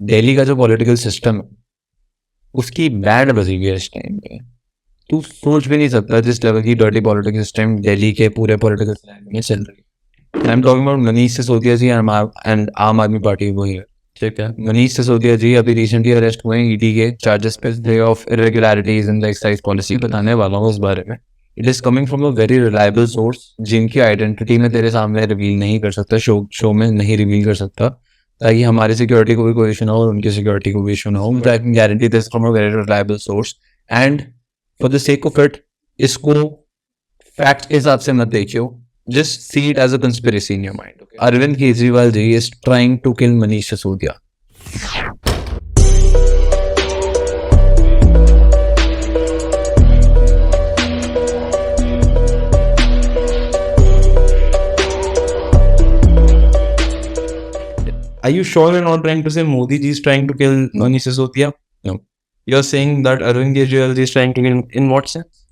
दिल्ली का जो political system है उसकी बैड बजी है इस टाइम पे तू सोच भी नहीं सकता जिस लेवल की डर्टी पॉलिटिकल सिस्टम दिल्ली के पूरे पॉलिटिकल में चल रही है। I am talking about Manish Sisodia ji and Aam Aadmi Party वही है। ठीक है। मनीष सिसोदिया जी अभी रिसेंटली अरेस्ट हुए ईडी के चार्जेस पे of irregularities in the excise policy बताने वाला हूँ उस बारे में। It is coming from a very reliable source जिनकी आइडेंटिटी में तेरे सामने रिवील नहीं कर सकता शो शो में नहीं रिवील कर सकता। ताकि हमारी सिक्योरिटी को भी कोई इशू ना हो और उनकी सिक्योरिटी को भी इशू ना हो। I can guarantee this from a very reliable source and for the sake of it इसको फैक्ट के हिसाब से मत देखियो। Just see it as a conspiracy in your mind Arvind Kejriwal ji is trying to kill Manish Sisodia are you sure you're not trying to say Modi ji is trying to kill Nani Sisodia? No. You're saying that Arvind Kejriwal is trying to kill in what sense?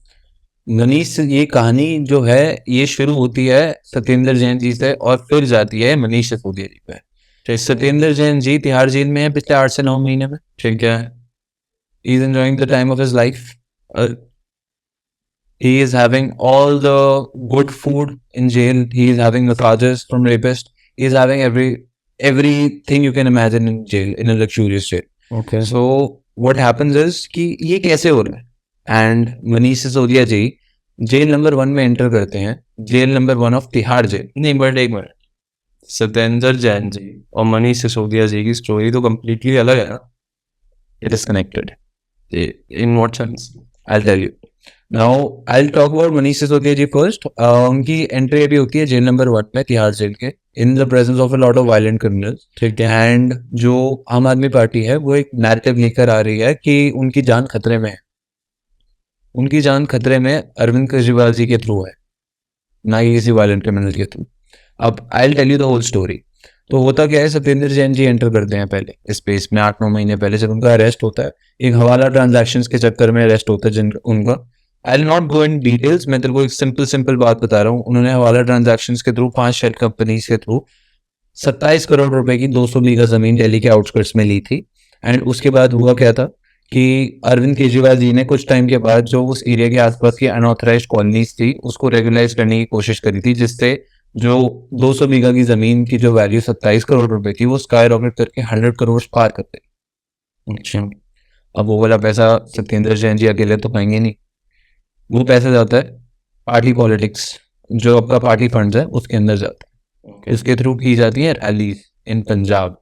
Manish ये कहानी जो है ये शुरू होती है सत्येंद्र जैन जी से और फिर जाती है मनीष सिसोदिया जी पे ठीक सत्येंद्र जैन जी तिहाड़ जेल में है पिछले आठ से नौ महीने में ठीक है is enjoying the time of his life he is having all the good food in jail he is having from rapist he is having every everything you can imagine in jail in a luxurious jail. Okay. so what happens is कि ये कैसे हो रहा है? And Manish Sisodia ji jail number one में enter करते हैं jail number one of Tihar jail नहीं बट एक मिनट। सत्येंद्र जैन जी और मनीष सिसोदिया जी की स्टोरी तो कम्प्लीटली अलग है ना? It is connected in what sense I tell you now I talk about Manish Sisodia ji first उनकी एंट्री अभी होती है जेल नंबर वन में, तिहाड़ जेल के in the presence of a lot of violent criminals ठीक है? And जो आम आदमी पार्टी है, वो एक नैरेटिव लेकर आ रही है कि उनकी जान खतरे में है। उनकी जान खतरे में अरविंद केजरीवाल जी के थ्रू है, ना ही किसी वायलेंट क्रिमिनल के थ्रू अब I tell you the whole story तो होता क्या है, सत्येंद्र जैन जी एंटर करते हैं पहले स्पेस में, आठ नौ महीने पहले जब उनका अरेस्ट होता है, एक हवाला ट्रांजेक्शन के चक्कर में अरेस्ट होता है जिन, उनका। I'll not go in details मैं तेरे को एक सिंपल सिंपल बात बता रहा हूँ। उन्होंने हवाला ट्रांजेक्शन के थ्रू पाँच शेयर कंपनीज़ के थ्रू सत्ताईस करोड़ रुपए की 200 बीघा ज़मीन दिल्ली के आउटस्कर्ट्स में ली थी। एंड उसके बाद हुआ क्या था कि अरविंद केजरीवाल जी ने कुछ टाइम के बाद जो उस एरिया के आसपास की अनऑथराइज कॉलोनीज थी, उसको रेगुलाइज करने की कोशिश करी थी, जिससे जो 200 बीघा की ज़मीन की जो वैल्यू 27 करोड़ रुपए थी, वो स्काई रॉकेट करके 100 करोड़ पार कर गई। अच्छा। अब वो वाला पैसा सत्येंद्र जैन जी अकेले तो पाएँगे नहीं। वो पैसा जाता है पार्टी पॉलिटिक्स जो आपका पार्टी फंड्स है उसके अंदर जाता है। इसके थ्रू की जाती है रैलीज इन पंजाब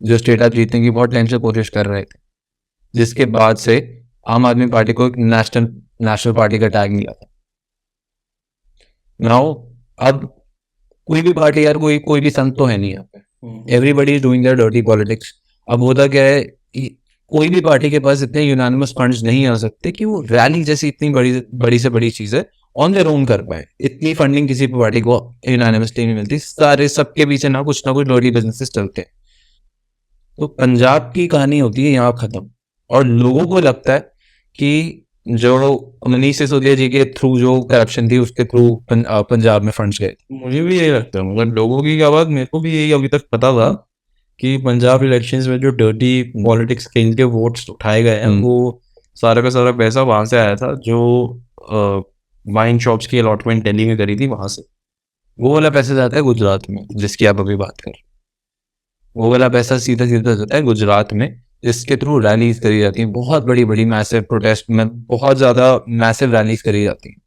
जो स्टेट आप जीतने की बहुत टाइम से कोशिश कर रहे थे। जिसके बाद से आम आदमी पार्टी को एक नेशनल नेशनल पार्टी का टैग मिला था। नाउ अब कोई भी पार्टी यार कोई कोई भी संत तो है नहीं यहाँ पे। Everybody is doing dirty politics अब होता क्या है कोई भी पार्टी के पास इतने यूनानिमस फंड्स नहीं आ सकते कि वो रैली जैसी इतनी बड़ी बड़ी से बड़ी चीज़ है ऑन देयर ओन कर पाए। इतनी फंडिंग किसी भी पार्टी को यूनानिमसली नहीं मिलती। सारे सबके पीछे ना कुछ ना कुछ डर्टी बिजनेसेस चलते हैं। तो पंजाब की कहानी होती है यहाँ खत्म। और लोगों को लगता है कि जो मनीष सिसोदिया जी के थ्रू जो करप्शन थी, उसके थ्रू पंजाब में फंड्स गए मुझे भी यही लगता है। मगर लोगों की बात, मेरे को भी यही अभी तक पता था। कि पंजाब इलेक्शंस में जो डर्टी पॉलिटिक्स के वोट्स उठाए गए हैं हम्म। वो सारा का सारा पैसा वहाँ से आया था जो वाइन शॉप्स की अलॉटमेंट दिल्ली में करी थी वहाँ से। वो वाला पैसा जाता है गुजरात में जिसकी आप अभी बात कर वो वाला पैसा सीधा सीधा जाता है गुजरात में जिसके थ्रू रैलीज करी जाती हैं। बहुत बड़ी बड़ी मैसिव प्रोटेस्ट में बहुत ज़्यादा मैसिव रैलीज करी जाती हैं।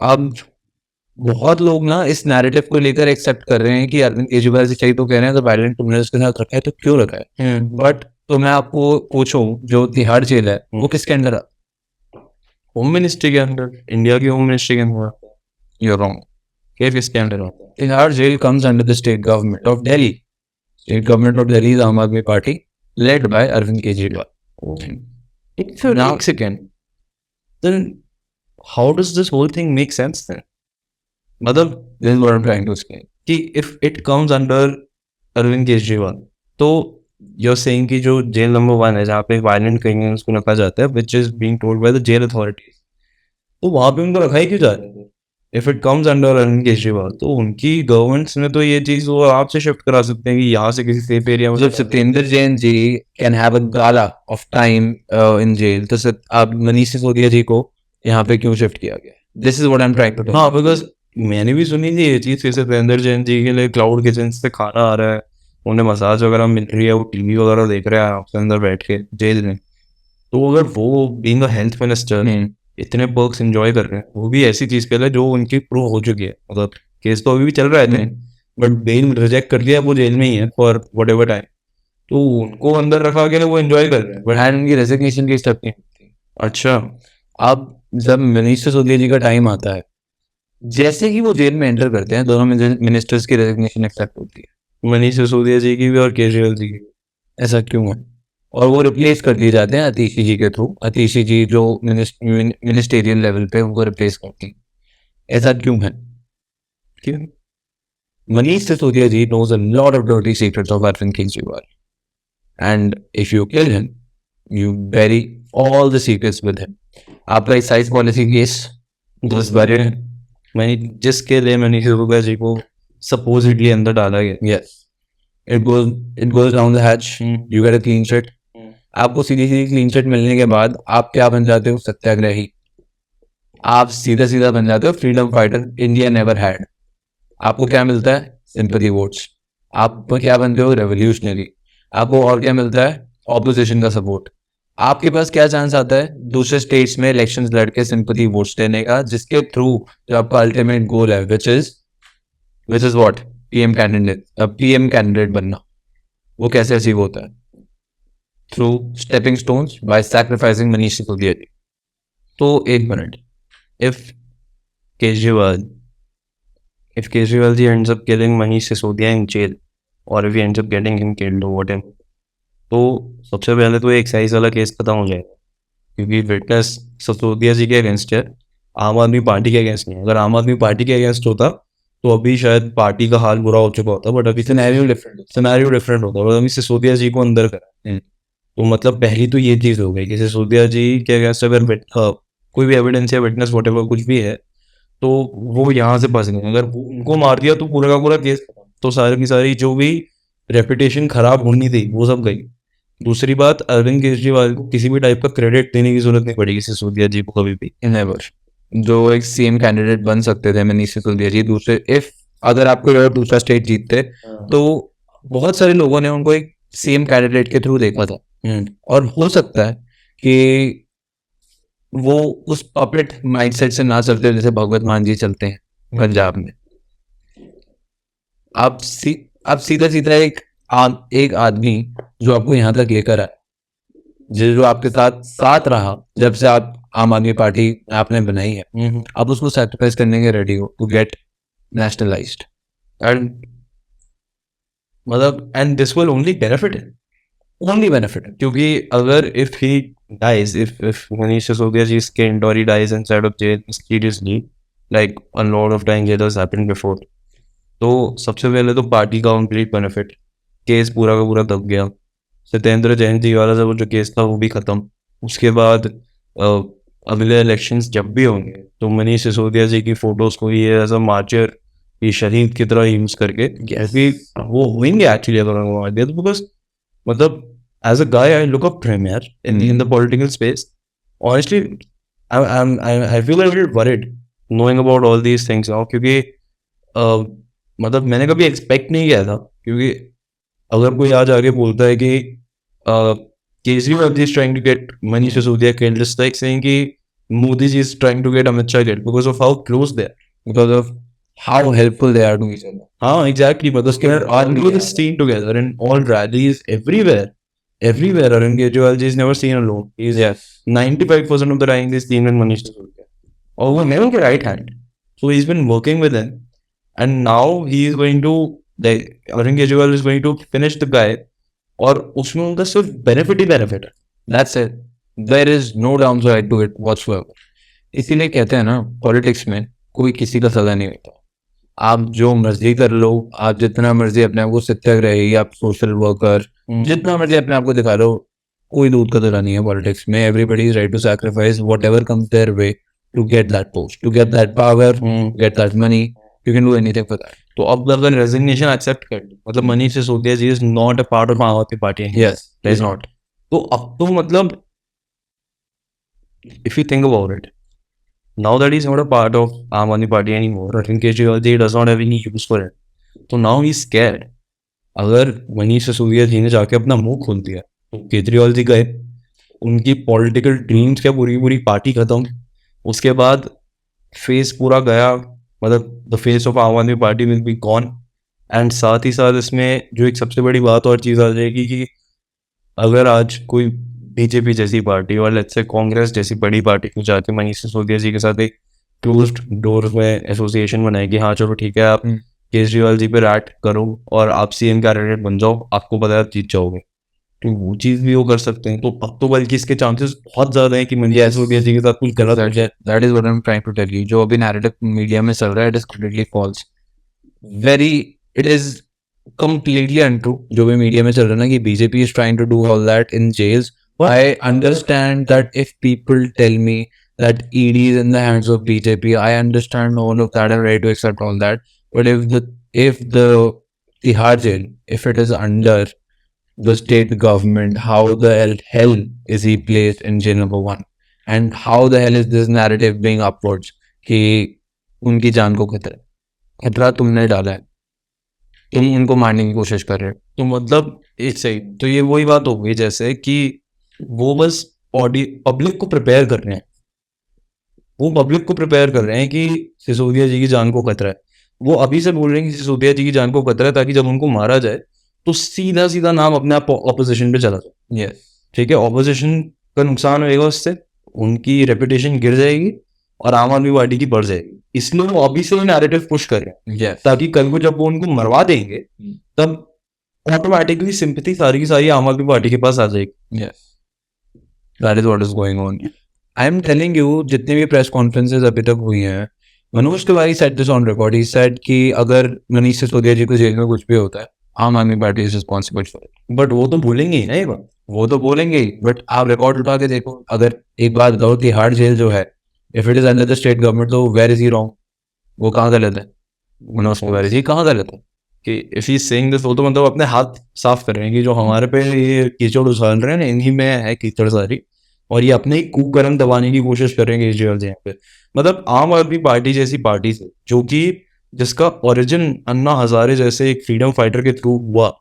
अब बहुत लोग ना इस नैरेटिव को लेकर एक्सेप्ट कर रहे हैं कि अरविंद केजरीवाल चाहिए तो कह रहे हैं तो वायलेंट क्रिमिनल्स के साथ रखा है तो क्यों रखा है? बट तो मैं आपको पूछूँ जो तिहाड़ जेल है वो किसके अंडर है? होम मिनिस्ट्री के अंदर इंडिया की होम मिनिस्ट्री के अंदर। यू रॉन्ग के किसके under Tihar jail comes under the state government of Delhi state government of Delhi is Aam Aadmi Party led by Arvind Kejriwal. If you're Now- Mexican, then how does this whole thing make मतलब कि if it comes under Arvind Kejriwal तो you're saying कि जो jail number one है जहाँ पे violent criminals को रखा जाता है which is being told by the jail authorities तो वहाँ पे उनको रखा ही क्यों जा रहा है if it comes under Arvind Kejriwal तो उनकी गवर्नमेंट्स में तो ये चीज़ वो आपसे शिफ्ट करा सकते हैं कि यहाँ से किसी सेफ़ एरिया में मतलब Satyendar Jain ji can have a gala of time in jail तो अब मनीष सिसोदिया जी को यहाँ पे क्यों शिफ्ट किया गया this is what I am trying to हाँ बिकॉज़ मैंने भी सुनी थी ये चीज़ कि सत्येंद्र जैन जी के लिए क्लाउड किचन से खाना आ रहा है। उन्हें मसाज वगैरह मिल रही है वो टीवी वगैरह देख रहे हैं आपके अंदर बैठ के जेल में। तो अगर वो बीइंग अ हेल्थ मिनिस्टर इतने पर्क्स एंजॉय कर रहे हैं वो भी ऐसी चीज़ के लिए जो उनकी प्रूव हो चुकी है। मतलब केस तो अभी भी चल रहा है बट बेल रिजेक्ट कर दिया वो जेल में ही है फॉर वट एवर टाइम तो उनको अंदर रखा के लिए वो एंजॉय कर रहे हैं। बट हैंड उनकी रेजिग्नेशन की स्टेप नहीं अच्छा। अब जब मनीष सिसोदिया जी का टाइम आता है जैसे ही वो जेल में एंटर करते हैं दोनों मिनिस्टर्स की रेजिग्नेशन एक्सेप्ट होती है। मनीष सिसोदिया जी की भी और केजरीवाल जी की ऐसा क्यों है? और वो रिप्लेस कर दिए जाते हैं अतीशी जी के थ्रू अतीशी जी जो मिनिस्टेरियल लेवल पे उनको रिप्लेस करती ऐसा क्यों है? क्यों? Manish Sisodia ji knows a lot of dirty secrets of Arvind Kejriwal. And if you kill him, you bury all the secrets with him. आपका इस साइज़ पॉलिसी केस दस बारे मैंने जिसके लिए मनीष सिसोदिया जी को सपोजिटली अंदर डाला गया yes it goes it goes down the hatch you get a clean shit. आपको सीधी सीधी क्लीन शिट मिलने के बाद आप क्या बन जाते हो? सत्याग्रही। आप सीधा सीधा बन जाते हो। Freedom fighter India never had आपको क्या मिलता है? सिंपथी वोट्स आप क्या बनते हो? रेवोल्यूशनरी आपको और क्या मिलता है? ऑपोजिशन का सपोर्ट आपके पास क्या चांस आता है? दूसरे स्टेट्स में इलेक्शन लड़ के सिंपथी वोट्स देने का जिसके थ्रू जो आपका अल्टीमेट गोल है which is which is what PM candidate PM candidate बनना। वो कैसे अचीव होता है? Through stepping stone by sacrificing Manish Sisodia ji तो एक minute if Kejriwal if Kejriwal ji ends up killing Manish Sisodia in jail, or if he ends up getting him killed or whatever, तो सबसे पहले तो excise वाला case खत्म हो जाएगा क्योंकि विटनेस सिसोदिया जी के अगेंस्ट है, आम आदमी पार्टी के अगेंस्ट नहीं अगर आम आदमी पार्टी के अगेंस्ट होता तो अभी शायद पार्टी का हाल बुरा हो चुका होता बट अभी सिनेरियो डिफरेंट सिनेरियो डिफरेंट होता, और अभी सिसोदिया जी को अंदर करा। तो मतलब पहली तो ये चीज़ हो गई कि सिसोदिया जी के अगेंस्ट अगर कोई भी एविडेंस या विटनेस वट कुछ भी है तो वो यहाँ से फंस गए। अगर उनको मार दिया तो पूरा का पूरा केस तो सारी की सारी जो भी रेपुटेशन खराब होनी थी, वो सब गई। दूसरी बात अरविंद केजरीवाल को किसी भी टाइप का क्रेडिट देने की ज़रूरत नहीं पड़ेगी सिसोदिया जी को कभी भी। नेवर जो एक सीएम कैंडिडेट बन सकते थे मनीष सिसोदिया जी दूसरे इफ़ अगर आपको दूसरा स्टेट जीतते तो बहुत सारे लोगों ने उनको एक सीएम कैंडिडेट के थ्रू देखा था। हम्म, और हो सकता है कि वो उस पपेट माइंडसेट से ना चलते जैसे भगवत मान जी चलते हैं पंजाब में। आप सी आप सीधा सीधा एक आ, एक आदमी जो आपको यहाँ तक लेकर आए जो जो आपके साथ साथ रहा जब से आप आम आदमी पार्टी आपने बनाई है हम्म, आप उसको सेक्रीफाइस करने के रेडी हो टू गेट नेशनलाइज and मतलब and this will only benefit only benefit क्योंकि अगर if he dies if if Manish Sisodia is skinned or he dies inside of jail mysteriously like a lot of times it has happened before. तो सबसे पहले तो party का complete benefit case पूरा का पूरा दब गया। सत्येंद्र जैन जी वाला जो केस था वो भी खत्म। उसके बाद अगले इलेक्शंस जब भी होंगे तो मनीष सिसोदिया जी की फ़ोटोज़ को ये एज अ मार्चर ये शहीद की तरह यूज़ करके कैसे वो होंगे एक्चुअली अगर दिया तो बिकॉज़ मतलब to him यार in in the political space honestly I I'm I, I feel a little worried knowing about all these things now क्योंकि uh, मतलब मैंने कभी एक्सपेक्ट नहीं किया था क्योंकि अगर कोई आज आगे बोलता है कि uh, Kejriwal ji is trying to get Manish Sisodia killed it's कि मोदी जी is trying to get Amit Shah killed because of how close they are because of how helpful they are to each other. हाँ exactly मतलब उसके बाद all this seen together in all rallies everywhere everywhere Arun Kejriwal ji is never seen alone he's Yes. 95% of the time he's seen with Manish Sisodia or never the right hand so he's been working with him and now he is going to Kejriwal is going to finish the guy और उसमें उनका सिर्फ़ benefit ही benefit है। That's it. There is no downside to it whatsoever. इसीलिए कहते हैं ना पॉलिटिक्स में कोई किसी का सजा नहीं होता। आप जो मर्ज़ी कर लो आप जितना मर्ज़ी अपने आप को सत्याग्रही आप सोशल वर्कर जितना मर्ज़ी अपने आप को दिखा लो कोई दूध का दरा नहीं है पॉलिटिक्स में। Everybody is right to sacrifice whatever comes their way to get that post to get that power hmm, get that You can do anything for that. तो अब अगर रेजिग्नेशन एक्सेप्ट कर ली मतलब Manish Sisodia ji is not a part of Aadmi Party Yes, Is not. तो अब तो मतलब if you think about it, now that he's not a part of Aam Aadmi Party anymore, Arvind Kejriwal ji does not have any use for it. तो now he's scared. अगर मनीष सिसोदिया जी ने जाके अपना मुँह खोल दिया तो केजरीवाल जी गए उनकी पॉलिटिकल ड्रीम्स क्या पूरी पूरी पार्टी खत्म उसके बाद फेस पूरा गया मतलब the face of Aam Aadmi Party will be gone and साथ ही साथ इसमें जो एक सबसे बड़ी बात और चीज़ आ जाएगी कि अगर आज कोई बीजेपी जैसी पार्टी और लेट्स से कांग्रेस जैसी बड़ी पार्टी को जाके मनीष सिसोदिया जी के साथ एक क्लोज डोर में एसोसिएशन बनाएगी हाँ चलो ठीक है आप हम्म। केजरीवाल जी पे रैट करो और आप सीएम कैंडिडेट बन जाओ आपको पता है आप जीत जाओगे तो वो चीज़ भी वो कर सकते हैं। तो पक्तो बल्कि इसके चांसेस बहुत ज़्यादा है कि मुझे ऐसे भी के साथ कुछ गलत हो जाए। That is what trying to tell you जो अभी नैरेटिव मीडिया में चल रहा है it is completely false very it is completely untrue जो भी मीडिया में चल रहा है ना कि BJP is trying to do all that in jails I understand that if people tell me that ED is in the of BJP I understand no of that I ready to accept all that but if the if the Tihar jail if it is under the state government, how the hell, is he placed in jail number one? And how the hell is this narrative being upwards? कि उनकी जान को खतरा? खतरा तुमने डाला है। तुम उनको मारने की कोशिश कर रहे हो। तो मतलब एक सही। तो ये वही बात हो गई जैसे कि वो बस ऑडी पब्लिक को प्रिपेयर कर रहे हैं। वो पब्लिक को प्रिपेयर कर रहे हैं कि सिसोदिया जी की जान को खतरा है। वो अभी से बोल रहे हैं कि सिसोदिया जी की जान को खतरा है ताकि जब उनको मारा जाए तो सीधा सीधा नाम अपने आप ऑपोजिशन पे चला जाए। यस ठीक है? ऑपोजिशन का नुकसान होएगा उससे उनकी रेपुटेशन गिर जाएगी और आम आदमी पार्टी की बढ़ जाएगी। इसलिए वो अभी से नैरेटिव पुश कर रहे हैं। यस ताकि कल को जब वो उनको मरवा देंगे हम्म। तब ऑटोमेटिकली सिंपथी सारी की सारी आम आदमी पार्टी के पास आ जाएगी। Yes. That is what is going on. I am telling you, जितने भी प्रेस कॉन्फ्रेंसेज अभी तक हुई हैं Manoj Tiwari said this on record he said कि अगर मनीष सिसोदिया जी को जेल में कुछ भी होता है Aam Aadmi Party is responsible for it but वो तो बोलेंगे ही ना ये बात वो तो बोलेंगे ही बट आप रिकॉर्ड उठा के देखो अगर एक बात बताओ हार्ड जेल जो है if it is under the state government तो वेर इज़ ही रॉन्ग वो कहाँ गलत है? मनोज तिवारी जी कहाँ गलत है? कि इफ़ ही सेइंग दिस वो तो मतलब अपने हाथ साफ़ कर रहे हैं कि जो हमारे पे ये कीचड़ उछाल रहे हैं ना इन्हीं में है कीचड़ सारी और ये अपने ही कुकर्म दबाने की कोशिश कर रहे हैं केजरीवाल जी यहाँ पे। मतलब आम आदमी पार्टी जैसी पार्टी से जो कि जिसका ओरिजिन अन्ना हजारे जैसे एक फ्रीडम फाइटर के थ्रू हुआ।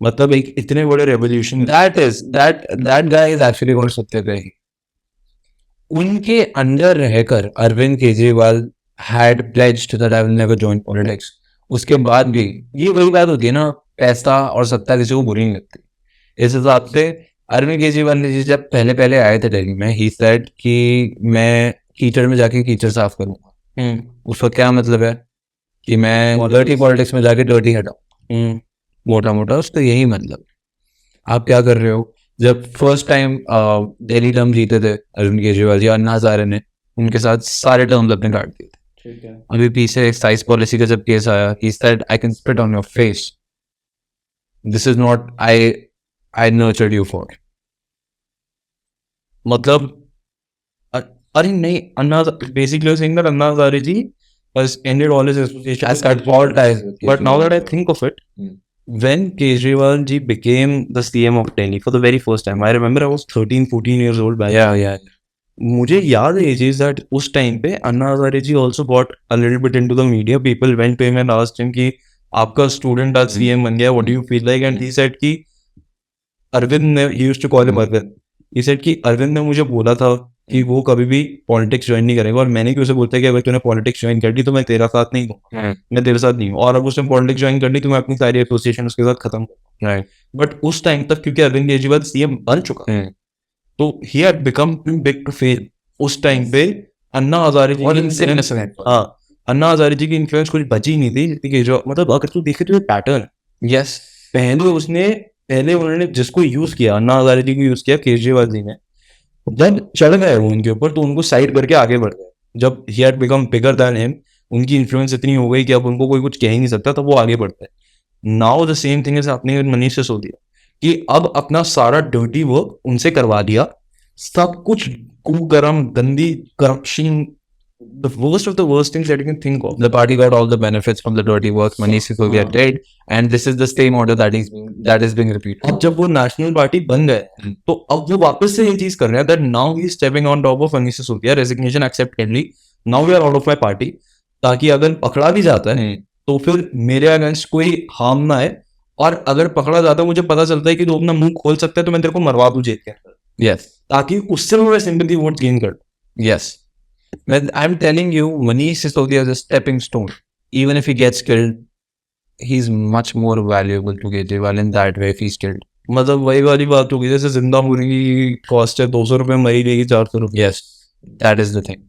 मतलब एक इतने बड़े revolution that is that that guy is actually called satyagrahi उनके अंडर रहकर Arvind Kejriwal had pledged that I will never join politics उसके बाद भी ये वही बात होती है ना पैसा और सत्ता किसी को बुरी नहीं लगती। इस हिसाब से अरविंद केजरीवाल ने जी जब पहले पहले आए थे दिल्ली में ही सेड कि मैं कीचड़ में जाके कीचड़ साफ़ करूँगा। उसका क्या मतलब है? कि मैं डर्टी पॉलिटिक्स में जाके डर्टी हटाऊं मोटा मोटा उसका यही मतलब। आप क्या कर रहे हो? जब फ़र्स्ट टाइम दिल्ली टर्म जीते थे अरविंद केजरीवाल जी अन्ना हजारे ने उनके साथ सारे टर्म्स अपने काट दिए। थे अभी पीछे एक्साइज पॉलिसी का जब केस आया he said I can spit on your face this is not I I nurtured you for मतलब अरे नहीं Anna basically that Anna Hazare ji has ended all his association has cut all ties But now that I think of it, Hmm. when Kejriwal ji became the CM of Delhi for the very first time, I remember I was 13, 14 years old back. yeah yeah मुझे याद है चीज़ that उस time पे Anna Hazare ji also got a little bit into the media people went to him and asked him कि आपका student आज CM बन गया what do you feel like and he said कि अरविंद ने he used to call him Arvind he said कि अरविंद ने मुझे बोला था कि वो कभी भी पॉलिटिक्स ज्वाइन नहीं करेगा। और मैंने भी उसे बोलता है कि अगर तूने पॉलिटिक्स ज्वाइन कर ली तो मैं तेरा साथ नहीं दूँगा Hmm. मैं तेरे साथ नहीं हूँ। और अब उसने पॉलिटिक्स ज्वाइन कर ली तो मैं अपनी सारी एसोसिएशन उसके साथ खत्म बट उस टाइम तक क्योंकि अरविंद केजरीवाल सीएम बन चुका। Hmm. तो he had become big to fail उस टाइम पे अन्ना हजारे जी और हाँ। अन्ना हजारे जी की इन्फ्लुएंस कुछ बची नहीं थी। जितनी केजरीवाल मतलब अगर तू देखे तो पैटर्न यस पहले उसने पहले उन्होंने जिसको यूज़ किया अन्ना हजारे जी को यूज़ किया केजरीवाल जी ने। जब चढ़ गए वो उनके ऊपर तो उनको साइड करके आगे बढ़ गए। जब he had become bigger than him उनकी इन्फ्लुएंस इतनी हो गई कि अब उनको कोई कुछ कह ही नहीं सकता, तब वो आगे बढ़ते हैं। Now the same thing is Manish से सो दिया कि अब अपना सारा ड्यूटी वर्क उनसे करवा दिया। सब कुछ कुगरम गंदी, corruption the worst of the worst things that you can think of. The party got all the benefits from the dirty work Manish Sisodia did, and this is the same order that is being, that is being repeated. अब जब वो national party बन गए हम्म। तो अब वो वापस से ये चीज़ कर रहे हैं that now he stepping on top of Anis Sisodia resignation accept कर ली now we are out of my party ताकि अगर पकड़ा भी जाता है तो फिर मेरे अगेंस्ट कोई हार्म ना है और अगर पकड़ा जाता है मुझे पता चलता है कि तू अपना मुँह खोल सकता है तो मैं तेरे को मरवा दूँ जेल के अंदर। Yes, ताकि उससे मैं सिंपैथी वोट गेन कर yes. But I'm telling you, Manish Sisodia is a stepping stone. Even if he gets killed, he's much more valuable to Kejriwal in that way if he's killed. मतलब वही वाली बात होगी जैसे ज़िंदा मुर्गी की कॉस्ट है दो सौ रुपये मरी रहेगी चार सौ रुपये Yes, that is the thing.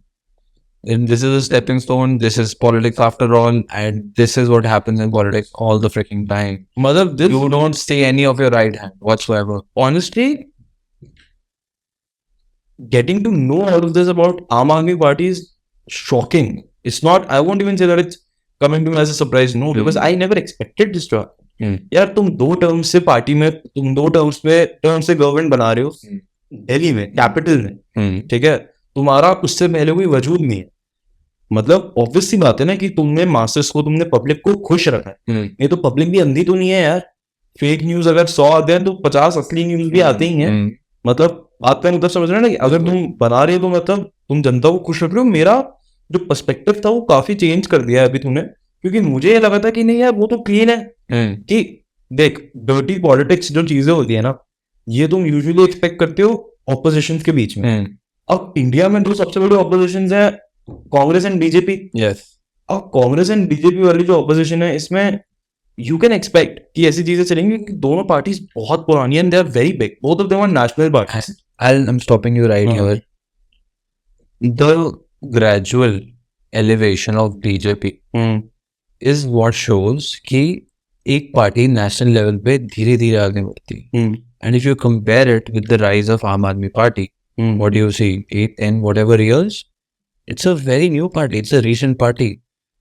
And this is a stepping stone. This is politics after all, and this is what happens in politics all the freaking time. मतलब this You don't stay any of your right hand whatsoever. Getting to know all of this about Aam Aadmi Party is shocking. It's not, I won't even say that it's coming to me as a surprise, no, because I never expected this to happen. Hmm. यार तुम दो term से party में तुम दो terms में term से government बना रहे हो Hmm. दिल्ली में कैपिटल में Hmm. ठीक है तुम्हारा उससे पहले कोई वजूद नहीं है मतलब ऑब्वियस सी बात है ना कि तुमने मास्टर्स को तुमने पब्लिक को खुश रखा है Hmm. ये तो पब्लिक भी अंधी तो नहीं है यार फेक न्यूज़ अगर सौ आते हैं तो पचास असली न्यूज़ भी आते ही हैं Hmm. मतलब बात का मतलब समझ रहे ना कि अगर तुम बना रहे हो तो मतलब तुम जनता को खुश रख रहे हो मेरा जो पर्सपेक्टिव था वो काफ़ी चेंज कर दिया है अभी तूने। क्योंकि मुझे ये लगा था कि नहीं यार वो तो क्लीन है। Hmm. कि देख डर्टी पॉलिटिक्स जो चीज़ें होती है ना ये तुम यूजुअली एक्सपेक्ट करते हो ऑपोजिशन के बीच में। Hmm. अब इंडिया में जो सबसे बड़ी ऑपोजिशन है कांग्रेस एंड बीजेपी Yes. अब कांग्रेस एंड बीजेपी वाली जो ऑपोजिशन है इसमें यू कैन एक्सपेक्ट कि ऐसी चीज़ें चलेंगी दोनों पार्टीज़ बहुत पुरानी and they are very big both of them are national parties I'll, I'm stopping you right Uh-huh. here. The gradual elevation of BJP is what shows कि एक पार्टी नेशनल लेवल पे धीरे धीरे आगे बढ़ती है and if you compare it with the rise of Aam Aadmi Party what do you see eight ten whatever years it's a very new party it's a recent party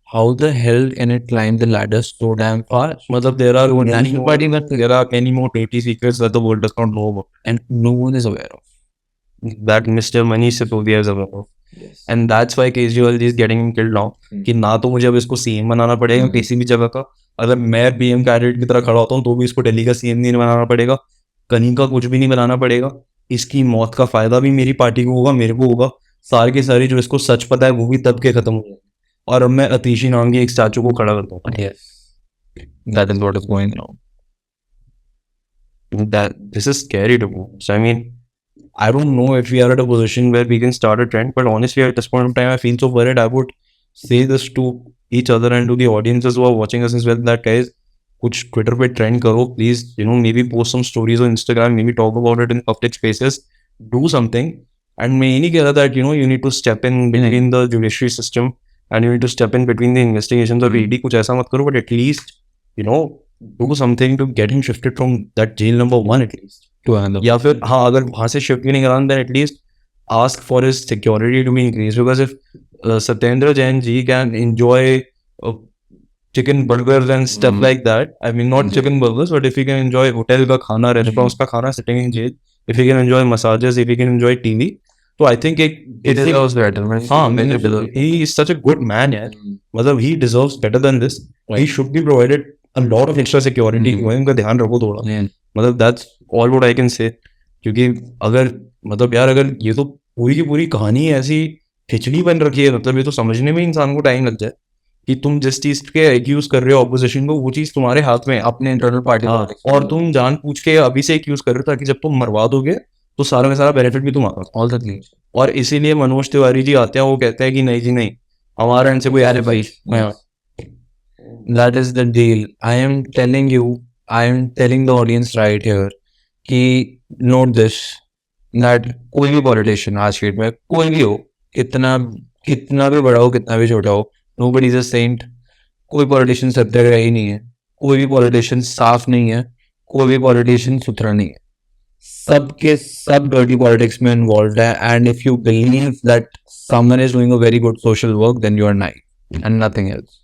how the hell can it climb the ladder so damn fast मतलब there are national party but there are many more dirty secrets that the world does not know about and no one is aware of that Mr. Manish Sisodia is aware of and that's why Kejriwal is getting him killed now Hmm. कि ना तो मुझे अब इसको CM बनाना पड़ेगा Hmm. किसी भी जगह का अगर मैं पीएम कैंडिडेट की तरह खड़ा होता हूँ तो भी इसको दिल्ली का सीएम नहीं बनाना पड़ेगा कहीं का कुछ भी नहीं बनाना पड़ेगा इसकी मौत का फ़ायदा भी मेरी पार्टी को होगा मेरे को होगा सारे के सारे जो इसको सच पता है वो भी तब के खत्म हो जाएँगे और अब मैं अतीशी नाम के एक स्टैचू को खड़ा करता हूँ yes that is what is going on that this is scary to me. So I mean, I don't know if we are at a position where we can start a trend, but honestly, at this point of time, I feel so worried. I would say this to each other and to the audiences who are watching us as well that guys, कुछ Twitter पे trend करो please you know maybe post some stories on Instagram maybe talk about it in public spaces do something and मैं ये नहीं कह रहा that you know you need to step in between the judiciary system and you need to step in between the investigations or really कुछ ऐसा मत करो but at least you know do something to get him shifted from that jail number one at least to another या फिर हाँ अगर वहाँ से शिफ्ट भी नहीं कराना then at least ask for his security to be increased because if uh, Satyendra Jain ji can enjoy uh, chicken burgers and stuff Mhm. like that I mean not Mhm. chicken burgers but if he can enjoy hotel का खाना restaurants का खाना sitting in jail if he can enjoy massages if he can enjoy TV तो I think एक it deserves better man. हाँ मैंने he is such a good man यार Mm. मतलब he deserves better than this he Right. should be provided a lot of extra security Mhm. उनका ध्यान रखो थोड़ा मतलब that's all what I can say क्योंकि अगर मतलब यार अगर ये तो पूरी की पूरी कहानी ऐसी खिचड़ी बन रखी है मतलब ये तो समझने में इंसान को टाइम लग जाए कि तुम जिस चीज़ के एक्यूज कर रहे हो ऑपोजिशन को वो चीज़ तुम्हारे हाथ में अपने इंटरनल पार्टी हाँ, और तुम जान पूछ के अभी से एक्यूज कर रहे हो ताकि जब तुम मरवा दोगे तो सारा का सारा बेनिफिट भी तुम आता ऑल सकली और इसीलिए मनोज तिवारी जी आते हैं वो कहते हैं कि नहीं जी नहीं हमारा इनसे कोई आ भाई। That is the deal I am telling you I am telling the audience right here कि नोट दिस दैट कोई भी पॉलिटिशियन आज के में कोई भी हो कितना कितना भी बड़ा हो कितना भी छोटा हो नो बट इज़ अंट कोई पॉलिटिशियन सत्याग्रह ही नहीं है। कोई भी पॉलिटिशियन साफ़ नहीं है। कोई भी पॉलिटिशियन सुथरा नहीं है। sub case, sub dirty politics may involved there. And if you believe that someone is doing a very good social work, then you are nice and nothing else.